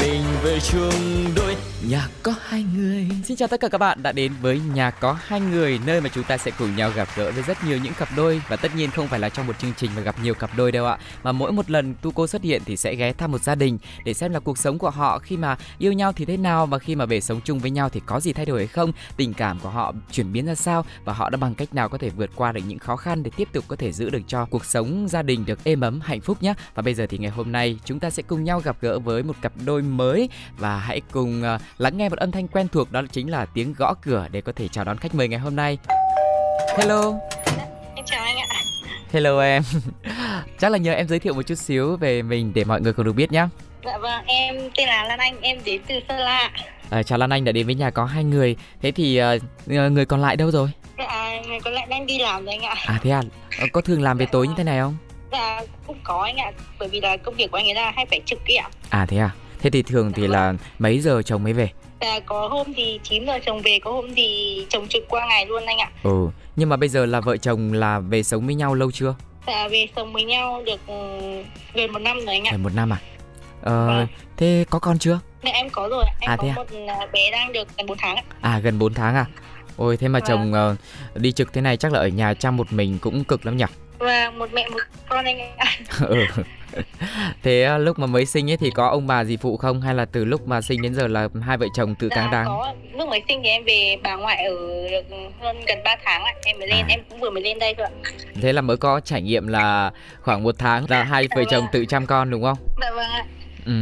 mình về chung đôi. Nhà có hai người. Xin chào tất cả các bạn đã đến với nhà có hai người, nơi mà chúng ta sẽ cùng nhau gặp gỡ với rất nhiều những cặp đôi. Và tất nhiên không phải là trong một chương trình mà gặp nhiều cặp đôi đâu ạ. Mà mỗi một lần tu cô xuất hiện thì sẽ ghé thăm một gia đình để xem là cuộc sống của họ khi mà yêu nhau thì thế nào và khi mà về sống chung với nhau thì có gì thay đổi hay không, tình cảm của họ chuyển biến ra sao và họ đã bằng cách nào có thể vượt qua được những khó khăn để tiếp tục có thể giữ được cho cuộc sống gia đình được êm ấm, hạnh phúc nhé. Và bây giờ thì ngày hôm nay chúng ta sẽ cùng nhau gặp gỡ với một cặp đôi mới và hãy cùng uh, lắng nghe một âm thanh quen thuộc đó chính là tiếng gõ cửa để có thể chào đón khách mời ngày hôm nay. Hello. Em chào anh ạ. Hello em. Chắc là nhờ em giới thiệu một chút xíu về mình để mọi người cùng được biết nhé. Dạ vâng, em tên là Lan Anh, em đến từ Sơn La. À, chào Lan Anh đã đến với nhà có hai người. Thế thì uh, người còn lại đâu rồi? Dạ, người còn lại đang đi làm rồi anh ạ. À thế à, ờ, có thường làm về tối như thế này không? Dạ, cũng có anh ạ, bởi vì là công việc của anh ấy là hay phải trực ấy ạ. À thế à, Thế thì thường thì là mấy giờ chồng mới về? Dạ có hôm thì 9 giờ chồng về, có hôm thì chồng trực qua ngày luôn anh ạ. Ừ, nhưng mà bây giờ là vợ chồng là về sống với nhau lâu chưa? Dạ về sống với nhau được ừ, gần một năm rồi anh ạ. Gần một năm à? Ờ, vâng. thế có con chưa? Dạ em có rồi, em à, có à? một à, bé đang được gần 4 tháng ạ. À gần 4 tháng à? Ôi thế mà vâng. chồng uh, đi trực thế này chắc là ở nhà chăm một mình cũng cực lắm nhỉ? Và một mẹ một con anh ạ. ừ. thế à, lúc mà mới sinh ấy thì có ông bà gì phụ không hay là từ lúc mà sinh đến giờ là hai vợ chồng tự cáng đáng có lúc mới sinh thì em về bà ngoại ở được hơn gần 3 tháng ạ em mới lên à. em cũng vừa mới lên đây thôi ạ thế là mới có trải nghiệm là khoảng một tháng là hai vợ chồng tự chăm con đúng không dạ vâng ạ ừ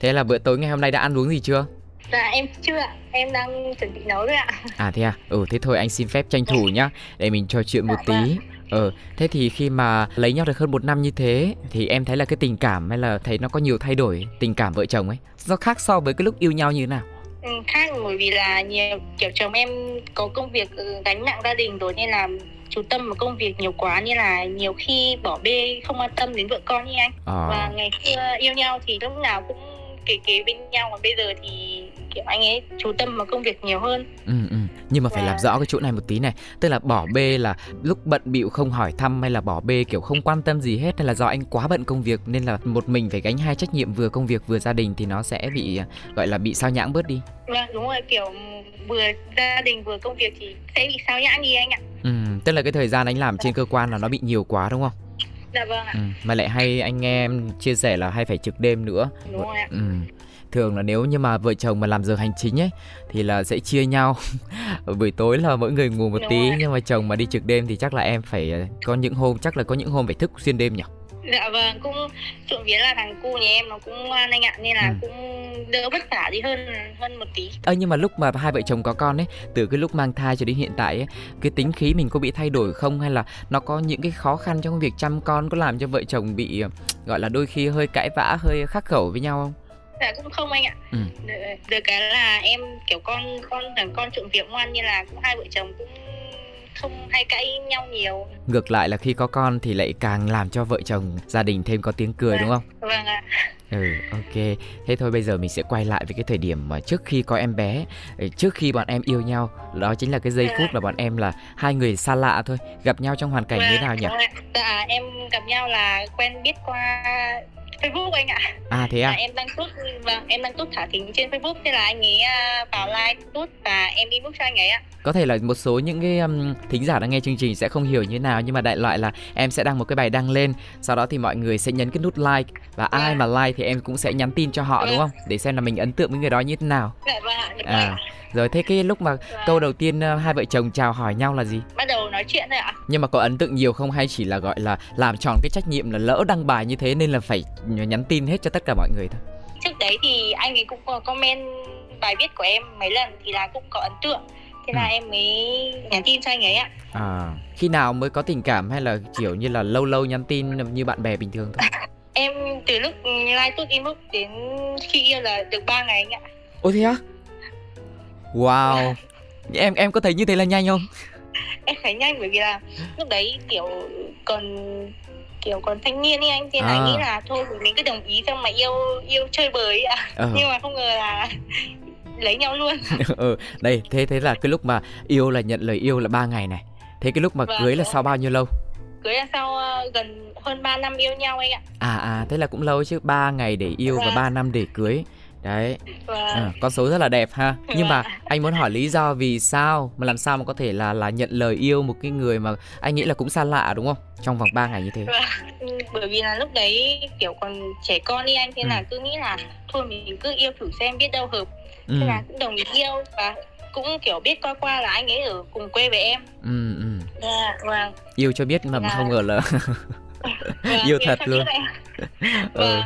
thế là bữa tối ngày hôm nay đã ăn uống gì chưa Dạ em chưa ạ, em đang chuẩn bị nấu rồi ạ. À thế à, ừ thế thôi anh xin phép tranh thủ nhá, để mình trò chuyện một dạ, tí. Vâng. Ờ, thế thì khi mà lấy nhau được hơn một năm như thế thì em thấy là cái tình cảm hay là thấy nó có nhiều thay đổi tình cảm vợ chồng ấy, do khác so với cái lúc yêu nhau như thế nào? Ừ, khác bởi vì là nhiều kiểu chồng em có công việc ừ, gánh nặng gia đình rồi nên là chú tâm vào công việc nhiều quá như là nhiều khi bỏ bê không quan tâm đến vợ con như anh à. và ngày xưa yêu nhau thì lúc nào cũng kề kế bên nhau còn bây giờ thì kiểu anh ấy chú tâm vào công việc nhiều hơn. Ừ, ừ. nhưng mà phải làm rõ cái chỗ này một tí này. Tức là bỏ bê là lúc bận bịu không hỏi thăm hay là bỏ bê kiểu không quan tâm gì hết hay là do anh quá bận công việc nên là một mình phải gánh hai trách nhiệm vừa công việc vừa gia đình thì nó sẽ bị gọi là bị sao nhãng bớt đi. Vâng đúng rồi kiểu vừa gia đình vừa công việc thì sẽ bị sao nhãng đi anh ạ. Ừ tức là cái thời gian anh làm trên cơ quan là nó bị nhiều quá đúng không Dạ vâng ạ. Ừ, mà lại hay anh nghe em chia sẻ là hay phải trực đêm nữa. Đúng rồi ạ. Ừ. Thường là nếu như mà vợ chồng mà làm giờ hành chính ấy thì là sẽ chia nhau. Ở buổi tối là mỗi người ngủ một Đúng tí rồi. nhưng mà chồng mà đi trực đêm thì chắc là em phải ờ, có những hôm chắc là có những hôm phải thức xuyên đêm nhỉ. Dạ vâng, cũng trộm vía là thằng cu nhà em nó cũng ngoan anh ạ nên là ừ. cũng đỡ vất vả đi hơn hơn một tí. Ơ nhưng mà lúc mà hai vợ chồng có con ấy, từ cái lúc mang thai cho đến hiện tại ấy, cái tính khí mình có bị thay đổi không hay là nó có những cái khó khăn trong việc chăm con có làm cho vợ chồng bị ờ, gọi là đôi khi hơi cãi vã, hơi khắc khẩu với nhau không? Dạ cũng không anh ạ. Ừ. Được, được cái là em kiểu con con thằng con trộm việc ngoan như là cũng hai vợ chồng cũng không hay cãi nhau nhiều. Ngược lại là khi có con thì lại càng làm cho vợ chồng gia đình thêm có tiếng cười vâng, đúng không? Vâng ạ. Ừ ok. Thế thôi bây giờ mình sẽ quay lại với cái thời điểm mà trước khi có em bé ừ, trước khi bọn em yêu nhau. Đó chính là cái giây phút mà bọn em là hai người xa lạ thôi. Gặp nhau trong hoàn cảnh như thế nào nhỉ? dạ em gặp nhau là quen biết qua Facebook anh ạ. À thế à? Là em đăng tút vâng, em đăng tút thả thính trên Facebook thế là anh ấy à, vào like tút và em inbox cho anh ấy ạ. Có thể là một số những cái um, thính giả đang nghe chương trình sẽ không hiểu như nào nhưng mà đại loại là em sẽ đăng một cái bài đăng lên, sau đó thì mọi người sẽ nhấn cái nút like và à. ai mà like thì em cũng sẽ nhắn tin cho họ à. đúng không? Để xem là mình ấn tượng với người đó như thế nào. Dạ vâng ạ. À. Rồi thế cái lúc mà vâng. câu đầu tiên hai vợ chồng chào hỏi nhau là gì? Bắt đầu nói chuyện thôi ạ. Nhưng mà có ấn tượng nhiều không? Hay chỉ là gọi là làm tròn cái trách nhiệm là lỡ đăng bài như thế nên là phải nhắn tin hết cho tất cả mọi người thôi. Trước đấy thì anh ấy cũng có comment bài viết của em mấy lần thì là cũng có ấn tượng. Thế là ừ. em mới nhắn tin cho anh ấy ạ. À khi nào mới có tình cảm hay là kiểu như là lâu lâu nhắn tin như bạn bè bình thường thôi? Em từ lúc like tốt inbox đến khi yêu là được 3 ngày anh ạ. Ôi thế á? Wow. Em em có thấy như thế là nhanh không em khá nhanh bởi vì là lúc đấy kiểu còn kiểu còn thanh niên ấy anh thì à. là nghĩ là thôi mình cứ đồng ý xong mà yêu yêu chơi bời ạ. À. nhưng mà không ngờ là lấy nhau luôn. Ừ đây thế thế là cái lúc mà yêu là nhận lời yêu là ba ngày này. Thế cái lúc mà vâng, cưới là sau bao nhiêu lâu? Cưới là sau uh, gần hơn 3 năm yêu nhau anh ạ. À à thế là cũng lâu chứ. 3 ngày để yêu vâng. và 3 năm để cưới đấy vâng. à, con số rất là đẹp ha vâng. nhưng mà anh muốn hỏi lý do vì sao mà làm sao mà có thể là là nhận lời yêu một cái người mà anh nghĩ là cũng xa lạ đúng không trong vòng 3 ngày như thế vâng. ừ, bởi vì là lúc đấy kiểu còn trẻ con đi anh thế ừ. là cứ nghĩ là thôi mình cứ yêu thử xem biết đâu hợp ừ. thế là cũng đồng ý yêu và cũng kiểu biết qua qua là anh ấy ở cùng quê với em ừ ừ yeah, dạ, vâng yêu cho biết mà yeah. không ngờ là vâng, yêu thật luôn ừ.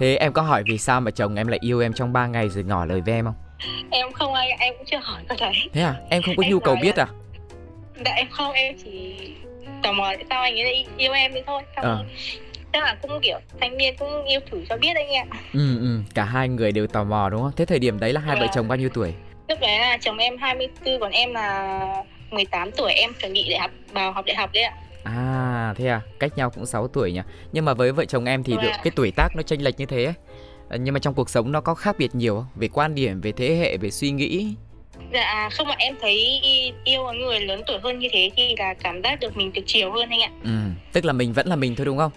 Thế em có hỏi vì sao mà chồng em lại yêu em trong 3 ngày rồi ngỏ lời với em không? Em không anh em cũng chưa hỏi câu đấy. Thế à? Em không có em nhu cầu biết à? Dạ em không em chỉ tò mò tại sao anh ấy lại yêu em đi thôi. Xong à chắc là cũng kiểu thanh niên cũng yêu thử cho biết anh ạ. Ừ ừ. Cả hai người đều tò mò đúng không? Thế thời điểm đấy là hai vợ vâng. chồng bao nhiêu tuổi? Lúc đấy là chồng em 24 còn em là 18 tuổi. Em chuẩn bị để học vào học đại học đấy ạ À thế à, cách nhau cũng 6 tuổi nhỉ. Nhưng mà với vợ chồng em thì được cái tuổi tác nó chênh lệch như thế ấy. Ờ, nhưng mà trong cuộc sống nó có khác biệt nhiều không? Về quan điểm, về thế hệ, về suy nghĩ. Dạ không ạ, em thấy yêu người lớn tuổi hơn như thế thì là cảm giác được mình được chiều hơn anh ạ. Ừ, tức là mình vẫn là mình thôi đúng không?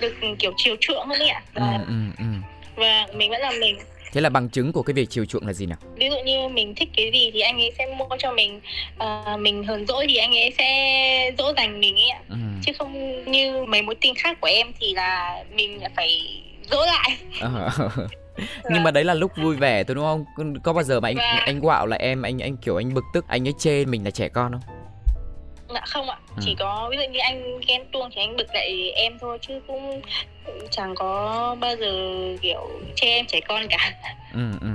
Được kiểu chiều chuộng hơn anh ạ. Và, ừ, ừ, ừ. và mình vẫn là mình Thế là bằng chứng của cái việc chiều chuộng là gì nào? Ví dụ như mình thích cái gì thì anh ấy sẽ mua cho mình uh, Mình hờn dỗi thì anh ấy sẽ dỗ dành mình ấy ạ ừ. Chứ không như mấy mối tình khác của em thì là mình phải dỗ lại à. nhưng mà đấy là lúc vui vẻ thôi đúng không có bao giờ mà anh và... anh quạo là em anh anh kiểu anh bực tức anh ấy chê mình là trẻ con không dạ không ạ. Ừ. chỉ có ví dụ như anh ghen tuông thì anh bực lại em thôi chứ cũng chẳng có bao giờ kiểu chê em trẻ con cả. Ừ ừ.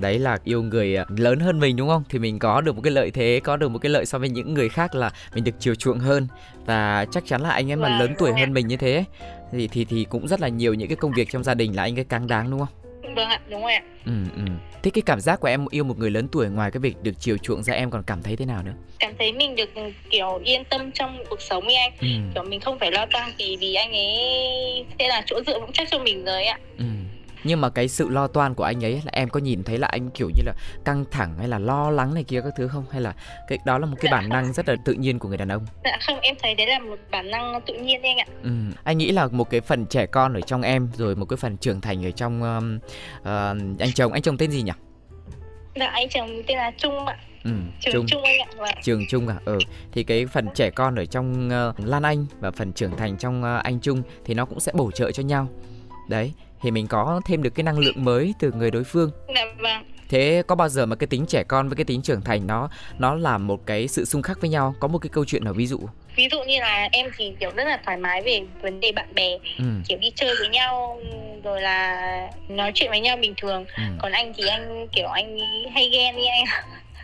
Đấy là yêu người à, lớn hơn mình đúng không? Thì mình có được một cái lợi thế có được một cái lợi so với những người khác là mình được chiều chuộng hơn. Và chắc chắn là anh em mà lớn tuổi hơn mình như thế thì thì thì cũng rất là nhiều những cái công việc trong gia đình là anh ấy càng đáng đúng không vâng ạ đúng rồi ạ. Ừ ừ. Thế cái cảm giác của em yêu một người lớn tuổi ngoài cái việc được chiều chuộng ra em còn cảm thấy thế nào nữa? Cảm thấy mình được kiểu yên tâm trong cuộc sống ấy anh. Ừ. kiểu mình không phải lo toan gì vì anh ấy sẽ là chỗ dựa vững chắc cho mình rồi ạ. Ừ nhưng mà cái sự lo toan của anh ấy là em có nhìn thấy là anh kiểu như là căng thẳng hay là lo lắng này kia các thứ không hay là cái đó là một cái bản năng rất là tự nhiên của người đàn ông dạ không em thấy đấy là một bản năng tự nhiên anh ạ ừ anh nghĩ là một cái phần trẻ con ở trong em rồi một cái phần trưởng thành ở trong um, uh, anh chồng anh chồng tên gì nhỉ dạ anh chồng tên là trung ạ Ừ, trường Trung, Trung anh ạ. Vâng. Trường Trung à? Ừ. Thì cái phần trẻ con ở trong uh, Lan Anh và phần trưởng thành trong uh, anh Trung thì nó cũng sẽ bổ trợ cho nhau. Đấy, thì mình có thêm được cái năng lượng mới từ người đối phương. Dạ vâng. Thế có bao giờ mà cái tính trẻ con với cái tính trưởng thành nó nó là một cái sự xung khắc với nhau? Có một cái câu chuyện nào ví dụ? Ví dụ như là em thì kiểu rất là thoải mái về vấn đề bạn bè. Ừ. kiểu đi chơi với nhau rồi là nói chuyện với nhau bình thường. Ừ. còn anh thì anh kiểu anh hay ghen đi anh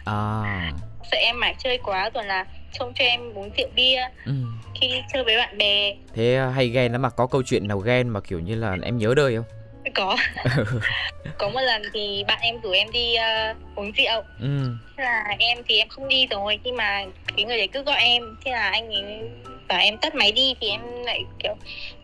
à. Sợ em mãi chơi quá rồi là trông cho em uống rượu bia ừ. khi chơi với bạn bè. Thế à, hay ghen đó mà có câu chuyện nào ghen mà kiểu như là em nhớ đời không? Có. Có một lần thì bạn em rủ em đi uh, uống rượu. Ừ. thế là em thì em không đi rồi nhưng mà cái người đấy cứ gọi em. Thế là anh ấy bảo em tắt máy đi thì em lại kiểu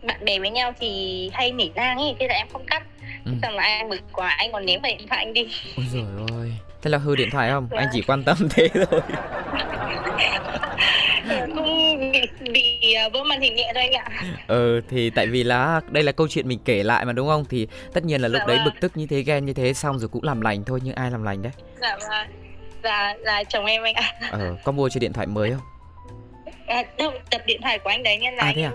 bạn bè với nhau thì hay nỉ nang ấy thế là em không cắt. Ừ. xong là anh bực quá anh còn ném vào điện thoại anh đi. Ôi rồi ôi thế là hư điện thoại không? Anh chỉ quan tâm thế thôi bị à, vỡ màn hình nhẹ thôi anh ạ. Ừ thì tại vì là đây là câu chuyện mình kể lại mà đúng không? Thì tất nhiên là lúc dạ đấy vâng. bực tức như thế ghen như thế xong rồi cũng làm lành thôi nhưng ai làm lành đấy? Dạ vâng. Dạ là chồng em anh ạ. Ờ có mua cho điện thoại mới không? À, đâu tập điện thoại của anh đấy nên là à, thế à?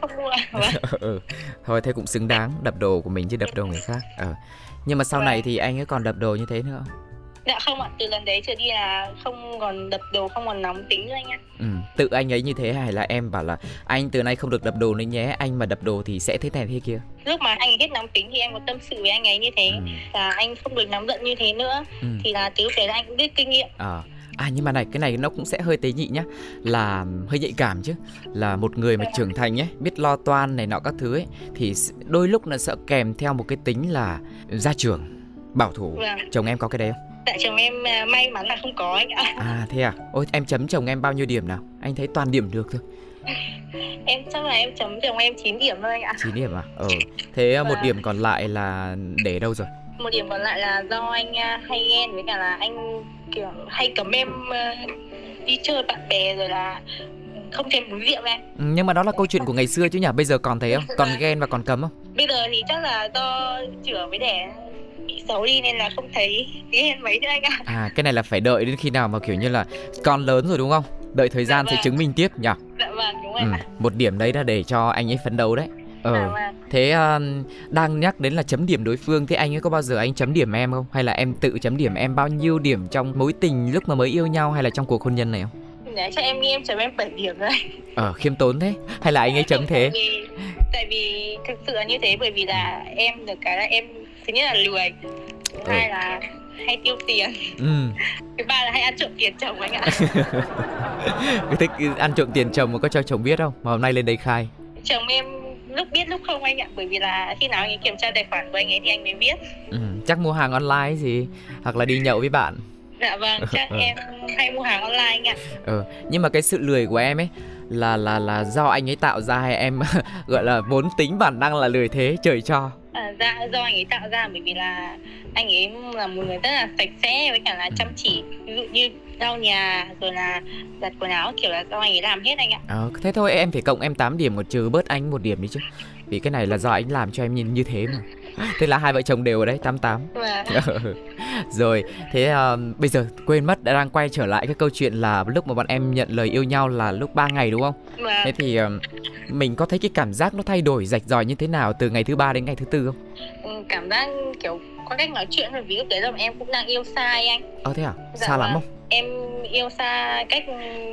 không mua. Ừ. thôi thế cũng xứng đáng đập đồ của mình chứ đập đồ người khác. Ờ nhưng mà sau này thì anh ấy còn đập đồ như thế nữa không Dạ không ạ, từ lần đấy trở đi là không còn đập đồ, không còn nóng tính nữa anh ạ. Ừ, tự anh ấy như thế hay là em bảo là anh từ nay không được đập đồ nữa nhé, anh mà đập đồ thì sẽ thế này thế kia. Lúc mà anh hết nóng tính thì em có tâm sự với anh ấy như thế, ừ. là anh không được nóng giận như thế nữa, ừ. thì là từ lúc đấy là anh cũng biết kinh nghiệm. À. À nhưng mà này cái này nó cũng sẽ hơi tế nhị nhá Là hơi nhạy cảm chứ Là một người mà trưởng thành ấy Biết lo toan này nọ các thứ ấy Thì đôi lúc nó sẽ kèm theo một cái tính là Gia trưởng Bảo thủ vâng. Chồng em có cái đấy không? Dạ chồng em à, may mắn là không có anh ạ. À thế à? Ôi em chấm chồng em bao nhiêu điểm nào? Anh thấy toàn điểm được thôi. em chắc là em chấm chồng em 9 điểm thôi anh ạ. 9 điểm à? Ờ. Thế à, một vâng. điểm còn lại là để đâu rồi? Một điểm còn lại là do anh à, hay ghen với cả là anh kiểu hay cấm em đi chơi bạn bè rồi là không thèm uống rượu em ừ, nhưng mà đó là câu chuyện của ngày xưa chứ nhỉ bây giờ còn thấy không còn ghen và còn cấm không bây giờ thì chắc là do chữa với đẻ xấu đi nên là không thấy ghen mấy nữa anh ạ. À cái này là phải đợi đến khi nào mà kiểu như là con lớn rồi đúng không? Đợi thời gian dạ vâng. sẽ chứng minh tiếp nhỉ? Dạ vâng đúng rồi ừ, một điểm đấy đã để cho anh ấy phấn đấu đấy. Ờ dạ vâng. thế uh, đang nhắc đến là chấm điểm đối phương thế anh ấy có bao giờ anh chấm điểm em không? Hay là em tự chấm điểm em? Bao nhiêu điểm trong mối tình lúc mà mới yêu nhau hay là trong cuộc hôn nhân này không? Đấy, cho em nghĩ em chấm em 7 điểm rồi. Ờ khiêm tốn thế. Hay là anh ấy chấm thế? tại vì, tại vì thực sự là như thế Bởi vì là em được cái là em Thứ nhất là lười Thứ ừ. hai là hay tiêu tiền. Ừ. Thứ ba là hay ăn trộm tiền chồng anh ạ. Thích ăn trộm tiền chồng mà có cho chồng biết không? Mà hôm nay lên đây khai. Chồng em lúc biết lúc không anh ạ bởi vì là khi nào anh ấy kiểm tra tài khoản của anh ấy thì anh mới biết. Ừ, chắc mua hàng online gì hoặc là đi nhậu với bạn. Dạ vâng chắc ừ. em hay mua hàng online anh ạ. Ừ nhưng mà cái sự lười của em ấy là là là do anh ấy tạo ra hay em gọi là vốn tính bản năng là lười thế trời cho à, dạ do anh ấy tạo ra bởi vì là anh ấy là một người rất là sạch sẽ với cả là chăm ừ. chỉ ví dụ như lau nhà rồi là giặt quần áo kiểu là do anh ấy làm hết anh ạ. Ờ thế thôi em phải cộng em 8 điểm một trừ bớt anh một điểm đi chứ. Vì cái này là do anh làm cho em nhìn như thế mà. Thế là hai vợ chồng đều ở đấy 88 vâng. rồi thế uh, bây giờ quên mất đã đang quay trở lại cái câu chuyện là lúc mà bọn em nhận lời yêu nhau là lúc 3 ngày đúng không vâng. thế thì mình có thấy cái cảm giác nó thay đổi rạch ròi như thế nào từ ngày thứ ba đến ngày thứ tư không? Ừ, cảm giác kiểu có cách nói chuyện rồi ví dụ đấy là em cũng đang yêu xa anh. Ờ thế à? Dạ xa vâng. lắm không? Em yêu xa cách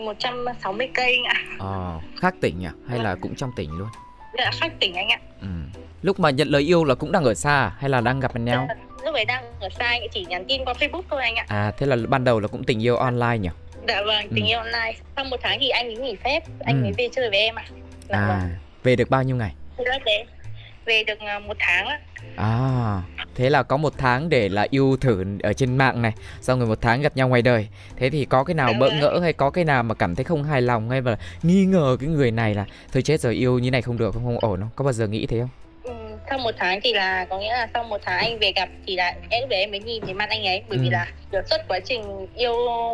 160 cây anh ạ. Ờ khác tỉnh à hay vâng. là cũng trong tỉnh luôn? Dạ khác tỉnh anh ạ. Ừ. lúc mà nhận lời yêu là cũng đang ở xa hay là đang gặp nhau? Dạ, lúc ấy đang ở xa chỉ nhắn tin qua Facebook thôi anh ạ. À thế là ban đầu là cũng tình yêu online nhỉ dạ vâng tình ừ. yêu online sau một tháng thì anh ấy nghỉ phép anh ừ. mới về chơi với em ạ. Dạ, à vâng. về được bao nhiêu ngày? Về về được à, một tháng á à thế là có một tháng để là yêu thử ở trên mạng này xong rồi một tháng gặp nhau ngoài đời. Thế thì có cái nào bỡ ngỡ hay có cái nào mà cảm thấy không hài lòng hay là nghi ngờ cái người này là thôi chết rồi yêu như này không được không không ổn không? Có bao giờ nghĩ thế không sau một tháng thì là có nghĩa là sau một tháng anh về gặp thì là em về em mới nhìn thấy mặt anh ấy. Bởi ừ. vì là được suốt quá trình yêu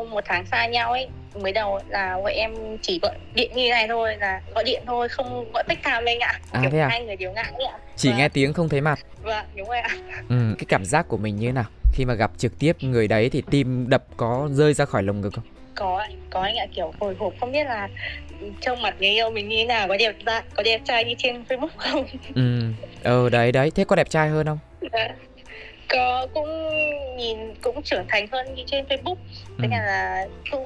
một tháng xa nhau ấy mới đầu là vợ em chỉ gọi điện như này thôi là gọi điện thôi không gọi tất cả anh ạ. À, thế à? hai người đều ngại ạ. Chỉ và... nghe tiếng không thấy mặt. Vâng đúng rồi ạ. Ừ, cái cảm giác của mình như thế nào? Khi mà gặp trực tiếp người đấy thì tim đập có rơi ra khỏi lồng ngực không có có anh ạ kiểu hồi hộp không biết là trông mặt người yêu mình như thế nào có đẹp có đẹp trai như trên facebook không? Ừ ờ đấy đấy. Thế có đẹp trai hơn không? Dạ. có cũng nhìn cũng trưởng thành hơn như trên facebook. Thế ừ. là cũng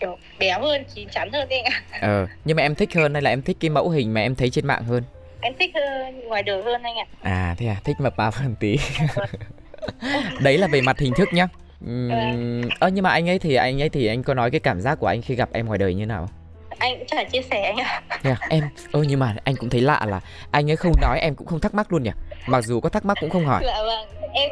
kiểu béo hơn chín chắn hơn đấy anh ạ. Ờ nhưng mà em thích hơn hay là em thích cái mẫu hình mà em thấy trên mạng hơn? Em thích hơn ngoài đời hơn anh ạ. À thế à? Thích mập mạp hơn tí. Đấy là về mặt hình thức nhá Uhm, ơ nhưng mà anh ấy thì anh ấy thì anh có nói cái cảm giác của anh khi gặp em ngoài đời như nào? Anh cũng chả chia sẻ anh ạ. Yeah, em ơ nhưng mà anh cũng thấy lạ là anh ấy không nói em cũng không thắc mắc luôn nhỉ? Mặc dù có thắc mắc cũng không hỏi. Dạ vâng em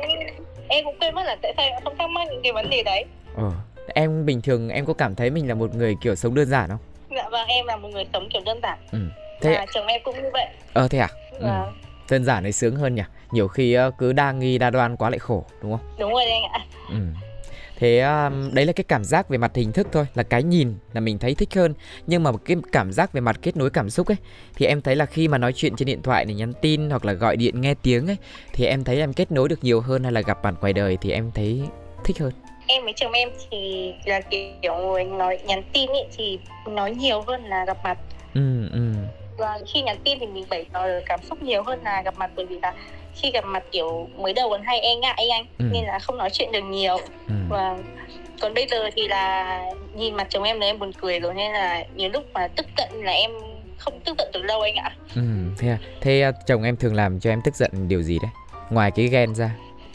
em cũng quên mất là tại sao em không thắc mắc những cái vấn đề đấy. Ờ em bình thường em có cảm thấy mình là một người kiểu sống đơn giản không? Dạ vâng em là một người sống kiểu đơn giản. Ừ thế à, chồng em cũng như vậy. Ờ thế à? Vâng. ừ. đơn giản ấy sướng hơn nhỉ? Nhiều khi cứ đa nghi đa đoan quá lại khổ đúng không? Đúng rồi anh ạ ừ. Thế um, đấy là cái cảm giác về mặt hình thức thôi là cái nhìn là mình thấy thích hơn. Nhưng mà cái cảm giác về mặt kết nối cảm xúc ấy thì em thấy là khi mà nói chuyện trên điện thoại này nhắn tin hoặc là gọi điện nghe tiếng ấy thì em thấy em kết nối được nhiều hơn hay là gặp bạn ngoài đời thì em thấy thích hơn? Em với chồng em thì là kiểu người nói nhắn tin ấy thì nói nhiều hơn là gặp mặt. Ừ ừ và khi nhắn tin thì mình bày tỏ cảm xúc nhiều hơn là gặp mặt bởi vì là khi gặp mặt kiểu mới đầu còn hay e ngại anh. Ừ. nên là không nói chuyện được nhiều. Ừ. và còn bây giờ thì là nhìn mặt chồng em là em buồn cười rồi nên là nhiều lúc mà tức giận là em không tức giận được lâu anh ạ. Ừ thế à? Thế à, chồng em thường làm cho em tức giận điều gì đấy? Ngoài cái ghen ra.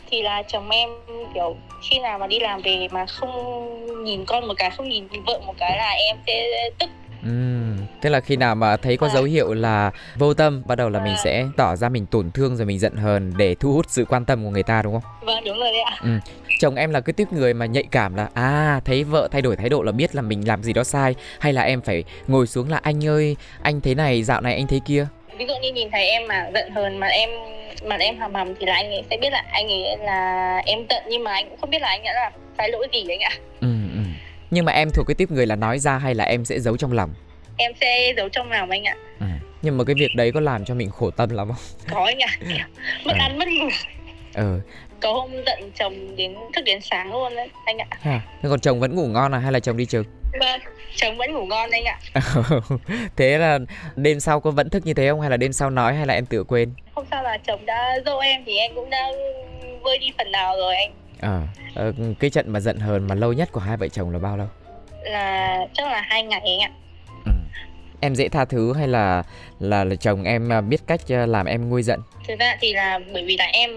Thì là chồng em kiểu khi nào mà đi làm về mà không nhìn con một cái không nhìn vợ một cái là em sẽ tức. Ừ tức là khi nào mà thấy có dấu hiệu là vô tâm bắt đầu là mình sẽ tỏ ra mình tổn thương rồi mình giận hờn để thu hút sự quan tâm của người ta đúng không? Vâng đúng rồi đấy ạ. Ừ. chồng em là cái tiếp người mà nhạy cảm là à thấy vợ thay đổi thái độ là biết là mình làm gì đó sai hay là em phải ngồi xuống là anh ơi anh thế này dạo này anh thấy kia ví dụ như nhìn thấy em mà giận hờn mà em mà em hầm hầm thì là anh ấy sẽ biết là anh ấy là em giận nhưng mà anh cũng không biết là anh đã làm sai lỗi gì anh ạ. Ừ, ừ. nhưng mà em thuộc cái tiếp người là nói ra hay là em sẽ giấu trong lòng em sẽ giấu trong lòng anh ạ. À, nhưng mà cái việc đấy có làm cho mình khổ tâm lắm không? Có anh ạ. Mất à. ăn mất ngủ. Ừ. Có hôm giận chồng đến thức đến sáng luôn đấy anh ạ. À, thế còn chồng vẫn ngủ ngon à hay là chồng đi trực? Vâng chồng vẫn ngủ ngon anh ạ. Thế là đêm sau có vẫn thức như thế không? Hay là đêm sau nói hay là em tự quên? Không sao là chồng đã dỗ em thì em cũng đã vơi đi phần nào rồi anh. Ờ. À, cái trận mà giận hờn mà lâu nhất của hai vợ chồng là bao lâu? Là chắc là hai ngày anh ạ. Em dễ tha thứ hay là là, là chồng em à, biết cách à, làm em nguôi giận? Thực ra thì là bởi vì là em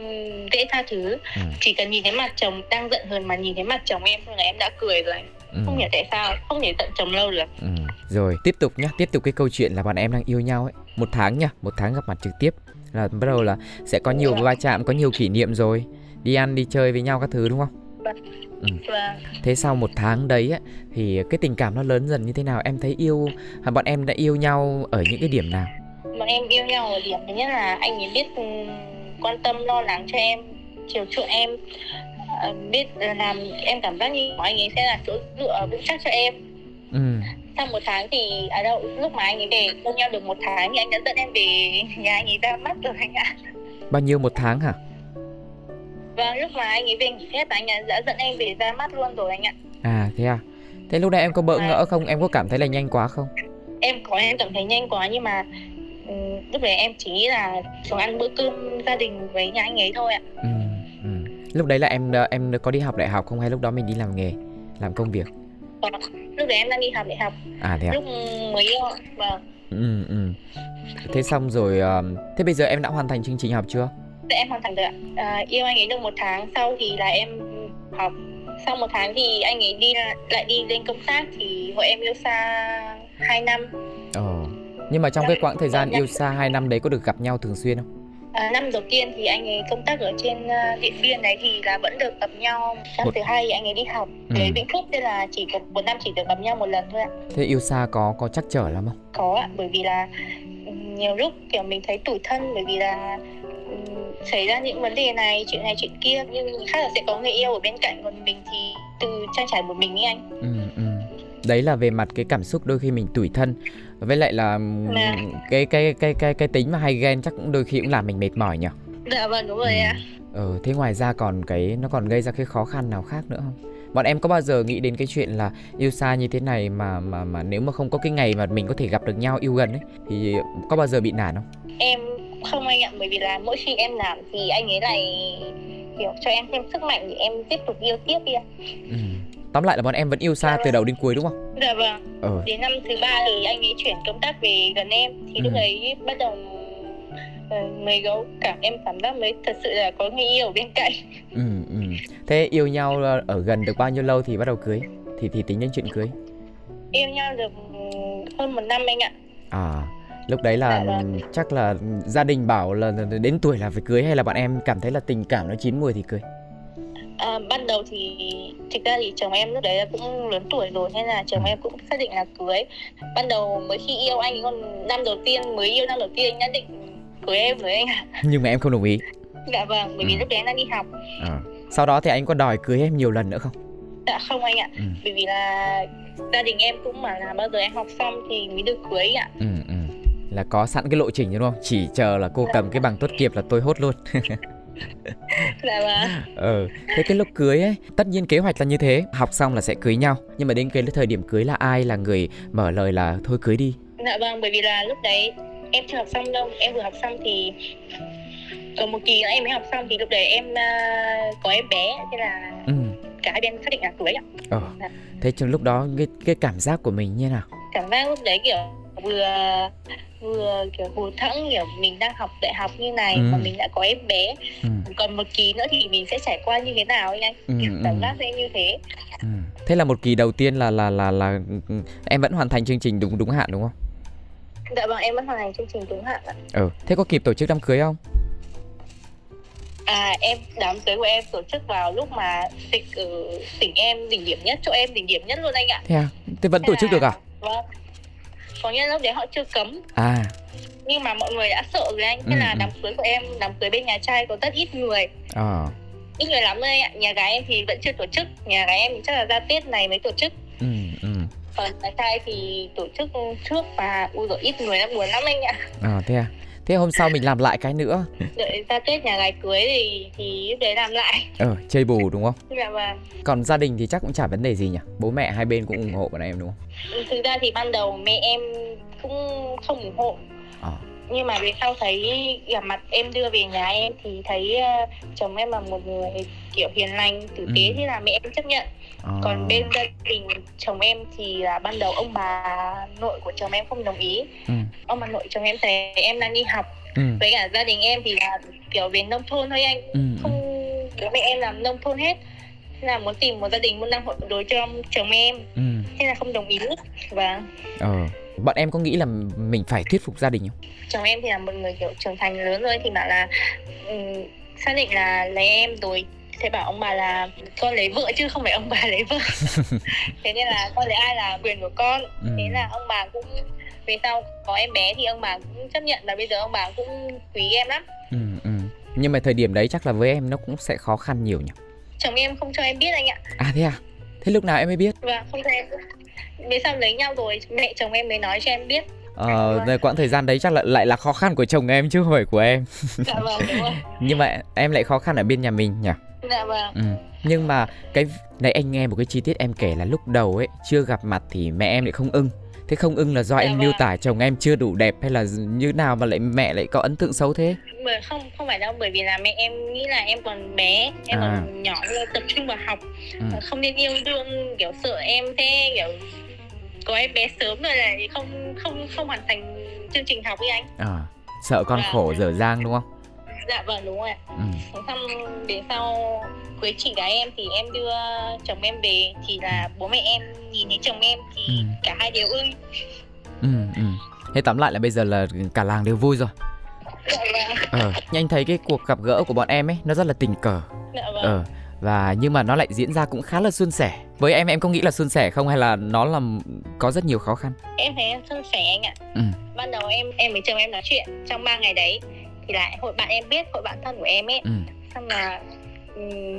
dễ tha thứ. Ừ. chỉ cần nhìn thấy mặt chồng đang giận hờn mà nhìn thấy mặt chồng em thôi là em đã cười rồi. Ừ. không hiểu tại sao không thể tận chồng lâu được. Ừ. rồi tiếp tục nhá. Tiếp tục cái câu chuyện là bọn em đang yêu nhau ấy. Một tháng nhá một tháng gặp mặt trực tiếp. Là bắt đầu là sẽ có nhiều va chạm có nhiều kỷ niệm rồi. Đi ăn đi chơi với nhau các thứ đúng không vâng. Ừ. Vâng. Thế sau một tháng đấy ấy, thì cái tình cảm nó lớn dần như thế nào? Em thấy yêu bọn em đã yêu nhau ở những cái điểm nào? Bọn em yêu nhau ở điểm thứ nhất là anh ấy biết ừ, quan tâm lo lắng cho em, chiều chuộng em, ờ, biết làm em cảm giác như anh ấy sẽ là chỗ dựa vững chắc cho em. Ừ. Sau một tháng thì ở à đâu lúc mà anh ấy về yêu nhau được một tháng thì anh đã dẫn em về nhà anh ấy ra mắt rồi anh ạ. Bao nhiêu một tháng hả? Vâng, lúc mà anh ấy về nghỉ phép anh đã dẫn em về ra mắt luôn rồi anh ạ. À thế à? Thế lúc đấy em có bỡ ngỡ không? Em có cảm thấy là nhanh quá không? Em có em cảm thấy nhanh quá nhưng mà um, lúc đấy em chỉ nghĩ là xuống ăn bữa cơm gia đình với nhà anh ấy thôi ạ. Ừ, ừ. Lúc đấy là em em có đi học đại học không hay lúc đó mình đi làm nghề, làm công việc? Ờ, lúc đấy em đang đi học đại học. À thế à? Lúc mới yêu, vâng. Ừ, ừ. Thế xong rồi, uh, thế bây giờ em đã hoàn thành chương trình học chưa? Dạ em hoàn thành được ạ. À, yêu anh ấy được một tháng sau thì là em học sau một tháng thì anh ấy đi lại đi lên công tác thì hội em yêu xa 2 năm. Ồ. Nhưng mà trong cái quãng thời gian yêu xa 2 năm đấy có được gặp nhau thường xuyên không? À, năm đầu tiên thì anh ấy công tác ở trên uh, điện biên đấy thì là vẫn được gặp nhau năm một... thứ hai thì anh ấy đi học ừ. đến vĩnh phúc nên là chỉ có một năm chỉ được gặp nhau một lần thôi ạ thế yêu xa có có chắc trở lắm không có ạ bởi vì là nhiều lúc kiểu mình thấy tủi thân bởi vì là xảy ra những vấn đề này chuyện này chuyện kia nhưng khác là sẽ có người yêu ở bên cạnh còn mình thì từ trang trải một mình ấy anh ừ, ừ. đấy là về mặt cái cảm xúc đôi khi mình tủi thân với lại là à. cái cái cái cái cái tính mà hay ghen chắc cũng đôi khi cũng làm mình mệt mỏi nhỉ dạ vâng đúng rồi ừ. ạ ừ thế ngoài ra còn cái nó còn gây ra cái khó khăn nào khác nữa không bọn em có bao giờ nghĩ đến cái chuyện là yêu xa như thế này mà mà mà nếu mà không có cái ngày mà mình có thể gặp được nhau yêu gần ấy thì có bao giờ bị nản không em không anh ạ bởi vì là mỗi khi em làm thì anh ấy lại kiểu cho em thêm sức mạnh để em tiếp tục yêu tiếp đi ạ ừ. tóm lại là bọn em vẫn yêu xa dạ, từ vâng. đầu đến cuối đúng không dạ vâng ừ. đến năm thứ ba thì anh ấy chuyển công tác về gần em thì ừ. lúc đấy bắt đầu uh, mới gấu cảm em cảm giác mới thật sự là có người yêu ở bên cạnh ừ, ừ. thế yêu nhau ở gần được bao nhiêu lâu thì bắt đầu cưới thì thì tính đến chuyện cưới yêu nhau được hơn một năm anh ạ à lúc đấy là dạ vâng. chắc là gia đình bảo là đến tuổi là phải cưới hay là bọn em cảm thấy là tình cảm nó chín mùi thì cưới à, ban đầu thì thực ra thì chồng em lúc đấy cũng lớn tuổi rồi nên là chồng ừ. em cũng xác định là cưới ban đầu mới khi yêu anh còn năm đầu tiên mới yêu năm đầu tiên anh đã định cưới em rồi anh ạ nhưng mà em không đồng ý dạ vâng bởi vì ừ. lúc đấy anh đang đi học à. sau đó thì anh có đòi cưới em nhiều lần nữa không dạ không anh ạ ừ. bởi vì là gia đình em cũng mà là bao giờ em học xong thì mới được cưới ạ ừ, ừ là có sẵn cái lộ trình đúng không? Chỉ chờ là cô cầm cái bằng tốt nghiệp là tôi hốt luôn. Dạ vâng. Ừ thế cái lúc cưới ấy tất nhiên kế hoạch là như thế. Học xong là sẽ cưới nhau. Nhưng mà đến cái thời điểm cưới là ai là người mở lời là thôi cưới đi. Dạ vâng bởi vì là lúc đấy em chưa học xong đâu. Em vừa học xong thì còn một kỳ nữa em mới học xong thì lúc đấy em uh, có em bé thế là ừ. cả hai bên xác định là cưới ạ. Ờ. dạ. thế trong lúc đó cái cái cảm giác của mình như nào? Cảm giác lúc đấy kiểu vừa vừa kiểu hụt thẫn kiểu mình đang học đại học như này ừ. mà mình đã có em bé ừ. còn một kỳ nữa thì mình sẽ trải qua như thế nào ấy anh ừ, kiểu ừ. cảm giác sẽ như thế ừ. thế là một kỳ đầu tiên là là là là ừ, em vẫn hoàn thành chương trình đúng đúng hạn đúng không Dạ vâng, em vẫn hoàn thành chương trình đúng hạn ạ. Ừ, thế có kịp tổ chức đám cưới không? À, em đám cưới của em tổ chức vào lúc mà dịch ở tỉnh em đỉnh điểm nhất, chỗ em đỉnh điểm nhất luôn anh ạ. Thế à? Thế vẫn thế tổ chức được à? Vâng. Có nghĩa lúc đấy họ chưa cấm. À. Nhưng mà mọi người đã sợ rồi anh. Thế ừ, là ừ. đám cưới của em, đám cưới bên nhà trai có rất ít người. À. Ít người lắm thôi ạ. Nhà gái em thì vẫn chưa tổ chức. Nhà gái em chắc là ra Tết này mới tổ chức. Ừ, ừ còn nhà trai thì tổ chức trước và ui rồi ít người lắm buồn lắm anh ạ à thế à thế hôm sau mình làm lại cái nữa. Đợi ra tết nhà gái cưới thì thì đấy làm lại. Ờ chơi bù đúng không? Dạ vâng. Còn gia đình thì chắc cũng chả vấn đề gì nhỉ? Bố mẹ hai bên cũng ủng hộ bọn em đúng không? Ừ, thực ra thì ban đầu mẹ em cũng không ủng hộ. À. nhưng mà về sau thấy gặp mặt em đưa về nhà em thì thấy uh, chồng em là một người kiểu hiền lành tử tế ừ. thế là mẹ em chấp nhận à. còn bên gia đình chồng em thì là ban đầu ông bà nội của chồng em không đồng ý ừ. ông bà nội chồng em thấy em đang đi học ừ. với cả gia đình em thì là kiểu về nông thôn thôi anh ừ. không bố mẹ em làm nông thôn hết thế là muốn tìm một gia đình muốn đăng hộ đối cho chồng em ừ. thế là không đồng ý và ờ bọn em có nghĩ là mình phải thuyết phục gia đình không chồng em thì là một người kiểu trưởng thành lớn rồi thì bảo là um, xác định là lấy em rồi thế bảo ông bà là con lấy vợ chứ không phải ông bà lấy vợ thế nên là con lấy ai là quyền của con ừ. thế là ông bà cũng về sau có em bé thì ông bà cũng chấp nhận và bây giờ ông bà cũng quý em lắm ừ, ừ. nhưng mà thời điểm đấy chắc là với em nó cũng sẽ khó khăn nhiều nhỉ chồng em không cho em biết anh ạ à thế à thế lúc nào em mới biết vâng không cho em về sau lấy nhau rồi mẹ chồng em mới nói cho em biết Ờ, vâng. quãng thời gian đấy chắc là lại là khó khăn của chồng em chứ không phải của em. Dạ vâng, đúng rồi. Nhưng mà em lại khó khăn ở bên nhà mình nhỉ? Dạ vâng. Ừ. Nhưng mà cái này anh nghe một cái chi tiết em kể là lúc đầu ấy chưa gặp mặt thì mẹ em lại không ưng. Thế không ưng là do dạ em vâng. miêu tả chồng em chưa đủ đẹp hay là như nào mà lại mẹ lại có ấn tượng xấu thế? Bởi không không phải đâu bởi vì là mẹ em nghĩ là em còn bé, em à. còn nhỏ nên tập trung vào học, ừ. không nên yêu đương kiểu sợ em thế kiểu có em bé sớm rồi lại không không không hoàn thành chương trình học với anh. À, sợ con dạ. khổ dở dang đúng không? Dạ vâng đúng rồi ừ. xong đến sau cưới chị gái em thì em đưa chồng em về thì là bố mẹ em nhìn thấy chồng em thì ừ. cả hai đều ưng. Ừ ừ. Thế tóm lại là bây giờ là cả làng đều vui rồi. Dạ vâng. Ờ nhanh thấy cái cuộc gặp gỡ của bọn em ấy nó rất là tình cờ. Dạ vâng. Ờ và nhưng mà nó lại diễn ra cũng khá là suôn sẻ. Với em em có nghĩ là suôn sẻ không hay là nó là có rất nhiều khó khăn? Em thấy suôn sẻ anh ạ. Ừ. ban đầu em em với chồng em nói chuyện trong 3 ngày đấy thì lại hội bạn em biết hội bạn thân của em ấy. Ừ. xong là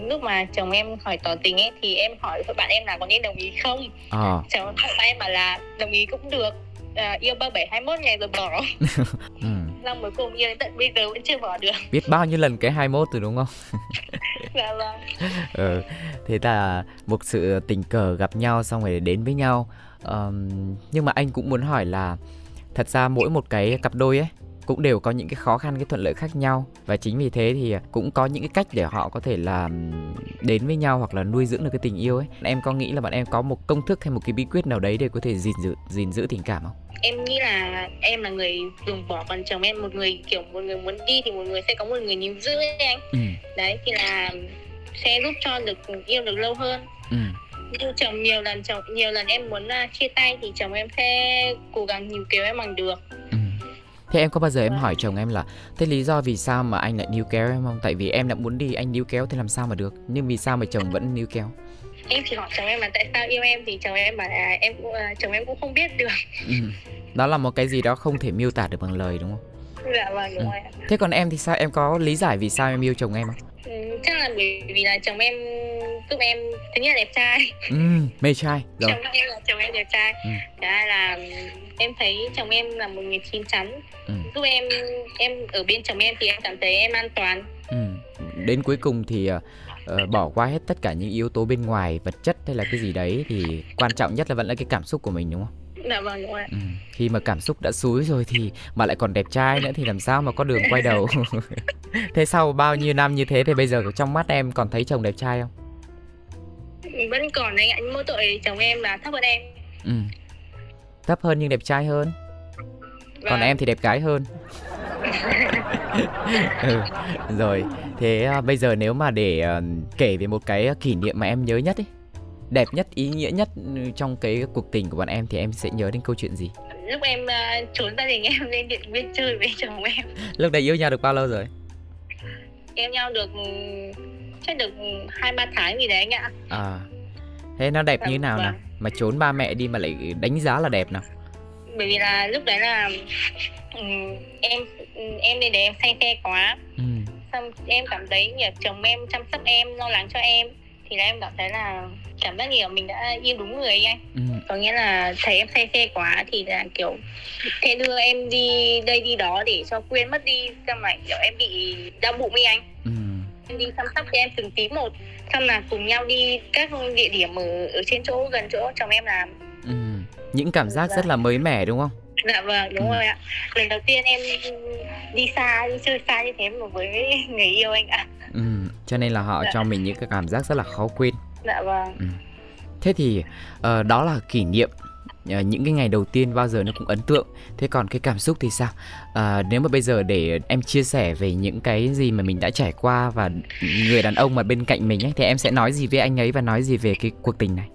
lúc mà chồng em hỏi tỏ tình ấy thì em hỏi hội bạn em là có nên đồng ý không? À. chồng hội bạn em bảo là đồng ý cũng được. À, yêu ba bảy hai ngày rồi bỏ. Ừ. xong cuối cùng yêu đến tận bây giờ vẫn chưa bỏ được. Biết bao nhiêu lần cái 21 rồi đúng không? Dạ vâng. Ừ, thế là một sự tình cờ gặp nhau xong rồi đến với nhau. Um, nhưng mà anh cũng muốn hỏi là thật ra mỗi một cái cặp đôi ấy cũng đều có những cái khó khăn cái thuận lợi khác nhau. Và chính vì thế thì cũng có những cái cách để họ có thể là đến với nhau hoặc là nuôi dưỡng được cái tình yêu ấy. Em có nghĩ là bạn em có một công thức hay một cái bí quyết nào đấy để có thể gìn giữ gìn giữ tình cảm không? Em nghĩ là em là người dùng bỏ còn chồng em một người kiểu một người muốn đi thì một người sẽ có một người níu giữ ấy anh. Ừ. đấy thì là sẽ giúp cho được yêu được lâu hơn. Ừ. Như chồng nhiều lần chồng nhiều lần em muốn uh, chia tay thì chồng em sẽ cố gắng níu kéo em bằng được. Thế em có bao giờ em hỏi chồng em là Thế lý do vì sao mà anh lại níu kéo em không? Tại vì em đã muốn đi anh níu kéo thì làm sao mà được Nhưng vì sao mà chồng vẫn níu kéo Em chỉ hỏi chồng em là tại sao yêu em Thì chồng em là em uh, chồng em cũng không biết được ừ. Đó là một cái gì đó không thể miêu tả được bằng lời đúng không? Dạ vâng đúng ừ. rồi Thế còn em thì sao? Em có lý giải vì sao em yêu chồng em không? Ừ, chắc là bởi vì là chồng em giúp em thứ nhất là đẹp trai ừ, mê trai rồi chồng em là chồng em đẹp trai ừ. hai là em thấy chồng em là một người chín chắn ừ. giúp em em ở bên chồng em thì em cảm thấy em an toàn ừ. đến cuối cùng thì uh, bỏ qua hết tất cả những yếu tố bên ngoài vật chất hay là cái gì đấy thì quan trọng nhất là vẫn là cái cảm xúc của mình đúng không Dạ vâng đúng rồi. Ừ. Khi mà cảm xúc đã xúi rồi thì mà lại còn đẹp trai nữa thì làm sao mà có đường quay đầu. thế sau bao nhiêu năm như thế thì bây giờ trong mắt em còn thấy chồng đẹp trai không? Vẫn còn anh ạ, nhưng mỗi tội chồng em là thấp hơn em. Ừ. Thấp hơn nhưng đẹp trai hơn. Vâng. Còn em thì đẹp gái hơn. ừ. Rồi, thế uh, bây giờ nếu mà để uh, kể về một cái kỷ niệm mà em nhớ nhất ấy đẹp nhất ý nghĩa nhất trong cái cuộc tình của bọn em thì em sẽ nhớ đến câu chuyện gì lúc em uh, trốn gia đình em lên điện biên chơi với chồng em lúc đấy yêu nhau được bao lâu rồi yêu nhau được chắc được hai ba tháng gì đấy anh ạ à thế nó đẹp như nào nào vâng. mà trốn ba mẹ đi mà lại đánh giá là đẹp nào bởi vì là lúc đấy là um, em em lên đấy em say xe quá ừ. xong em cảm thấy như chồng em chăm sóc em lo lắng cho em thì là em cảm thấy là cảm giác nhiều mình đã yêu đúng người ấy anh ừ. có nghĩa là thấy em say xe quá thì là kiểu thế đưa em đi đây đi đó để cho quên mất đi xong mà kiểu em bị đau bụng ấy anh ừ. Đi chăm sóc cho em từng tí một xong là cùng nhau đi các địa điểm ở, ở trên chỗ gần chỗ chồng em làm ừ. những cảm giác dạ. rất là mới mẻ đúng không dạ vâng đúng ừ. rồi ạ lần đầu tiên em đi xa đi chơi xa như thế mà với người yêu anh ạ ừ cho nên là họ dạ. cho mình những cái cảm giác rất là khó quên dạ vâng ừ. thế thì uh, đó là kỷ niệm uh, những cái ngày đầu tiên bao giờ nó cũng ấn tượng. Thế còn cái cảm xúc thì sao? Uh, nếu mà bây giờ để em chia sẻ về những cái gì mà mình đã trải qua và người đàn ông mà bên cạnh mình ấy thì em sẽ nói gì với anh ấy và nói gì về cái cuộc tình này?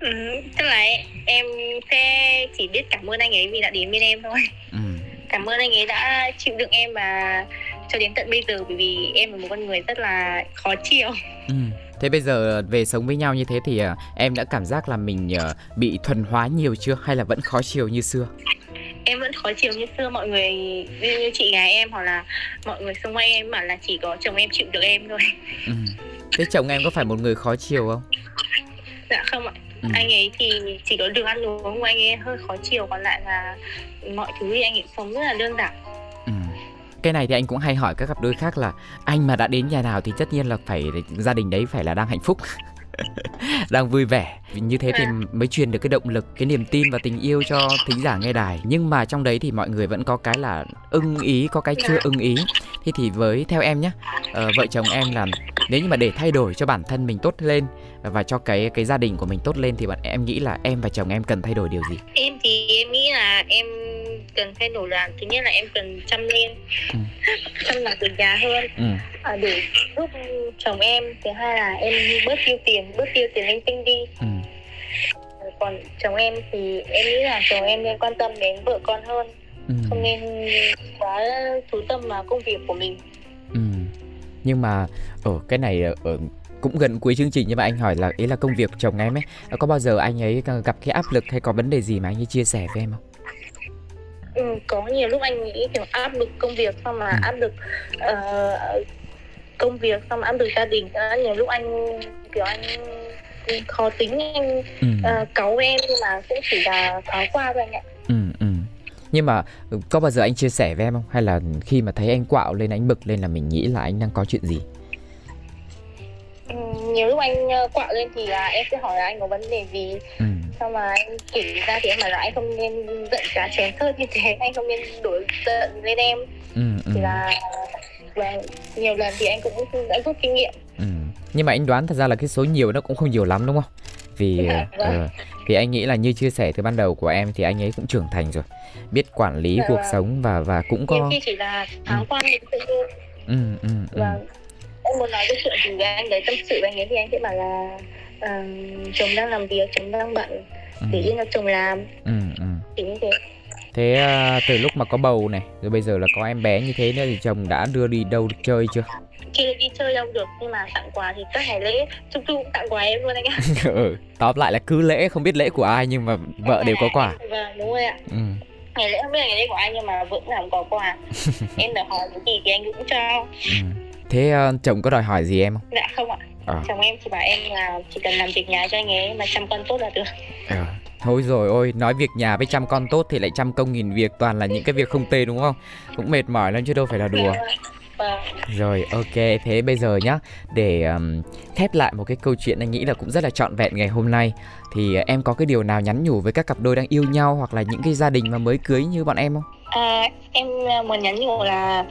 Ừ, tức là em sẽ chỉ biết cảm ơn anh ấy vì đã đến bên em thôi. Ừ. cảm ơn anh ấy đã chịu đựng em và cho đến tận bây giờ bởi vì em là một con người rất là khó chịu. Ừ. Thế bây giờ về sống với nhau như thế thì uh, em đã cảm giác là mình uh, bị thuần hóa nhiều chưa hay là vẫn khó chịu như xưa? Em vẫn khó chịu như xưa mọi người như chị gái em hoặc là mọi người xung quanh em mà là chỉ có chồng em chịu được em thôi. Ừ. Thế chồng em có phải một người khó chịu không? Dạ không ạ. Ừ. Anh ấy thì chỉ có đường ăn uống của anh ấy hơi khó chịu còn lại là mọi thứ thì anh ấy sống rất là đơn giản cái này thì anh cũng hay hỏi các cặp đôi khác là anh mà đã đến nhà nào thì tất nhiên là phải gia đình đấy phải là đang hạnh phúc đang vui vẻ. Như thế thì mới truyền được cái động lực cái niềm tin và tình yêu cho thính giả nghe đài. Nhưng mà trong đấy thì mọi người vẫn có cái là ưng ý có cái chưa ưng ý. Thế thì với theo em nhé uh, vợ chồng em là nếu như mà để thay đổi cho bản thân mình tốt lên và cho cái cái gia đình của mình tốt lên thì bạn em nghĩ là em và chồng em cần thay đổi điều gì? Em thì em nghĩ là em cần thay đổi là thứ nhất là em cần chăm lên ừ. chăm làm từ nhà hơn ừ. à, để giúp chồng em thứ hai là em bớt tiêu tiền bớt tiêu tiền linh tinh đi ừ. còn chồng em thì em nghĩ là chồng em nên quan tâm đến vợ con hơn ừ. không nên quá chú tâm vào công việc của mình ừ. nhưng mà ở cái này ở cũng gần cuối chương trình nhưng mà anh hỏi là ý là công việc chồng em ấy có bao giờ anh ấy gặp cái áp lực hay có vấn đề gì mà anh ấy chia sẻ với em không? Ừ, có nhiều lúc anh nghĩ kiểu áp lực công việc xong mà ừ. áp lực uh, công việc xong áp lực gia đình uh, nhiều lúc anh kiểu anh khó tính anh ừ. uh, cáu em nhưng mà cũng chỉ là thoáng qua thôi anh ạ ừ, ừ. nhưng mà có bao giờ anh chia sẻ với em không hay là khi mà thấy anh quạo lên anh bực lên là mình nghĩ là anh đang có chuyện gì ừ, nhiều lúc anh quạo lên thì là em sẽ hỏi là anh có vấn đề gì ừ xong mà anh kể ra thì em bảo là anh không nên giận cá chém thớt như thế anh không nên đổi giận lên em ừ, ừ. thì là và nhiều lần thì anh cũng đã rút kinh nghiệm ừ. nhưng mà anh đoán thật ra là cái số nhiều nó cũng không nhiều lắm đúng không vì dạ, vâng. uh, vì anh nghĩ là như chia sẻ từ ban đầu của em thì anh ấy cũng trưởng thành rồi biết quản lý dạ, cuộc vâng. sống và và cũng có khi chỉ là tháng ừ. quan hệ ừ, ừ, ừ. và em muốn nói cái chuyện thì anh đấy tâm sự với anh ấy thì anh sẽ bảo là uh, chồng đang làm việc chồng đang bận ừ. để yên cho chồng làm. Ừ, ừ. thì như thế. Thế uh, từ lúc mà có bầu này rồi bây giờ là có em bé như thế nữa thì chồng đã đưa đi đâu chơi chưa? Chưa đi chơi đâu được nhưng mà tặng quà thì các ngày lễ chung chung tặng quà em luôn anh ạ. Ừ, tóm lại là cứ lễ không biết lễ của ai nhưng mà vợ đều có quà. Vâng đúng rồi ạ. Ừ. ngày lễ không biết là ngày lễ của ai nhưng mà vợ làm có quà. Em đòi hỏi cái gì thì anh cũng cho. Ừ. thế uh, chồng có đòi hỏi gì em không? Dạ không ạ à. chồng em chỉ bảo em là chỉ cần làm việc nhà cho anh ấy mà chăm con tốt là được à. Thôi rồi ôi, nói việc nhà với chăm con tốt thì lại trăm công nghìn việc toàn là những cái việc không tệ đúng không? Cũng mệt mỏi lắm chứ đâu phải là đùa. Vâng. Rồi ok, thế bây giờ nhá, để um, khép lại một cái câu chuyện anh nghĩ là cũng rất là trọn vẹn ngày hôm nay thì em có cái điều nào nhắn nhủ với các cặp đôi đang yêu nhau hoặc là những cái gia đình mà mới cưới như bọn em không? À, em muốn nhắn nhủ là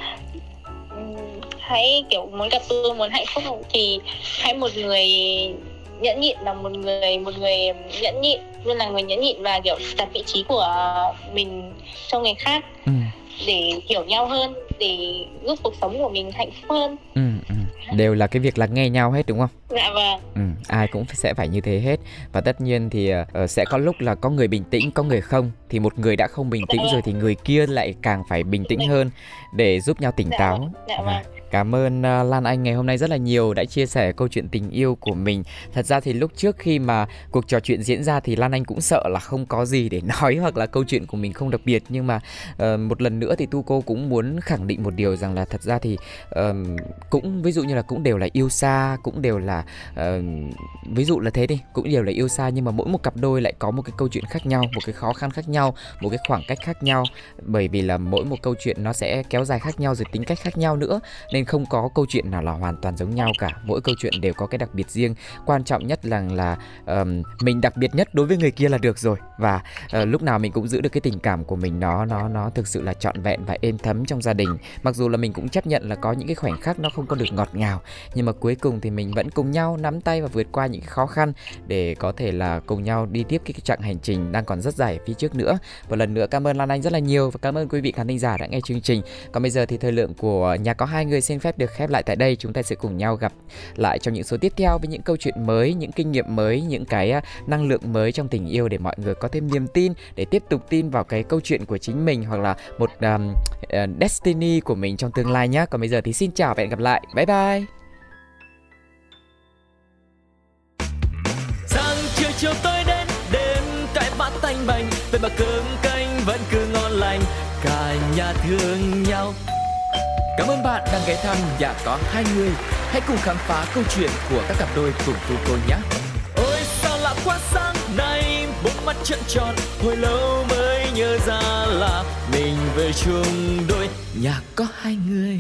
hãy kiểu muốn gặp tôi muốn hạnh phúc thì hãy một người nhẫn nhịn là một người một người nhẫn nhịn luôn là người nhẫn nhịn và kiểu đặt vị trí của mình cho người khác ừ. để hiểu nhau hơn để giúp cuộc sống của mình hạnh phúc hơn ừ, ừ. Đều là cái việc là nghe nhau hết đúng không? Dạ vâng. Ừ, ai cũng sẽ phải như thế hết. Và tất nhiên thì uh, sẽ có lúc là có người bình tĩnh có người không. Thì một người đã không bình tĩnh dạ rồi thì người kia lại càng phải bình tĩnh hơn để giúp nhau tỉnh dạ táo. vâng, dạ. vâng. Cảm ơn à, Lan Anh ngày hôm nay rất là nhiều đã chia sẻ câu chuyện tình yêu của mình. Thật ra thì lúc trước khi mà cuộc trò chuyện diễn ra thì Lan Anh cũng sợ là không có gì để nói hoặc là câu chuyện của mình không đặc biệt. Nhưng mà uh, một lần nữa thì Tu cô cũng muốn khẳng định một điều rằng là thật ra thì uh, cũng ví dụ như là cũng đều là yêu xa, cũng đều là uh, ví dụ là thế đi, cũng đều là yêu xa nhưng mà mỗi một cặp đôi lại có một cái câu chuyện khác nhau, một cái khó khăn khác nhau, một cái khoảng cách khác nhau. Bởi vì là mỗi một câu chuyện nó sẽ kéo dài khác nhau rồi tính cách khác nhau nữa. Nên nên không có câu chuyện nào là hoàn toàn giống nhau cả. Mỗi câu chuyện đều có cái đặc biệt riêng. Quan trọng nhất là là um, mình đặc biệt nhất đối với người kia là được rồi. Và uh, lúc nào mình cũng giữ được cái tình cảm của mình nó nó nó thực sự là trọn vẹn và êm thấm trong gia đình. Mặc dù là mình cũng chấp nhận là có những cái khoảnh khắc nó không có được ngọt ngào nhưng mà cuối cùng thì mình vẫn cùng nhau nắm tay và vượt qua những khó khăn để có thể là cùng nhau đi tiếp cái chặng hành trình đang còn rất dài phía trước nữa. Một lần nữa cảm ơn Lan Anh rất là nhiều và cảm ơn quý vị khán thính giả đã nghe chương trình. Còn bây giờ thì thời lượng của nhà có hai người sẽ xin phép được khép lại tại đây. Chúng ta sẽ cùng nhau gặp lại trong những số tiếp theo với những câu chuyện mới, những kinh nghiệm mới, những cái à, năng lượng mới trong tình yêu để mọi người có thêm niềm tin để tiếp tục tin vào cái câu chuyện của chính mình hoặc là một um, uh, destiny của mình trong tương lai nhé. Còn bây giờ thì xin chào và hẹn gặp lại. Bye bye. Sáng chiều chiều tôi đến đêm cái bát tanh bành về mà cơm canh vẫn cứ ngon lành cả nhà thương nhau Cảm ơn bạn đang ghé thăm nhà có hai người. Hãy cùng khám phá câu chuyện của các cặp đôi cùng tu cô nhé. Ôi sao lạ quá sáng nay, bốn mắt trợn tròn, hồi lâu mới nhớ ra là mình về chung đôi nhà có hai người.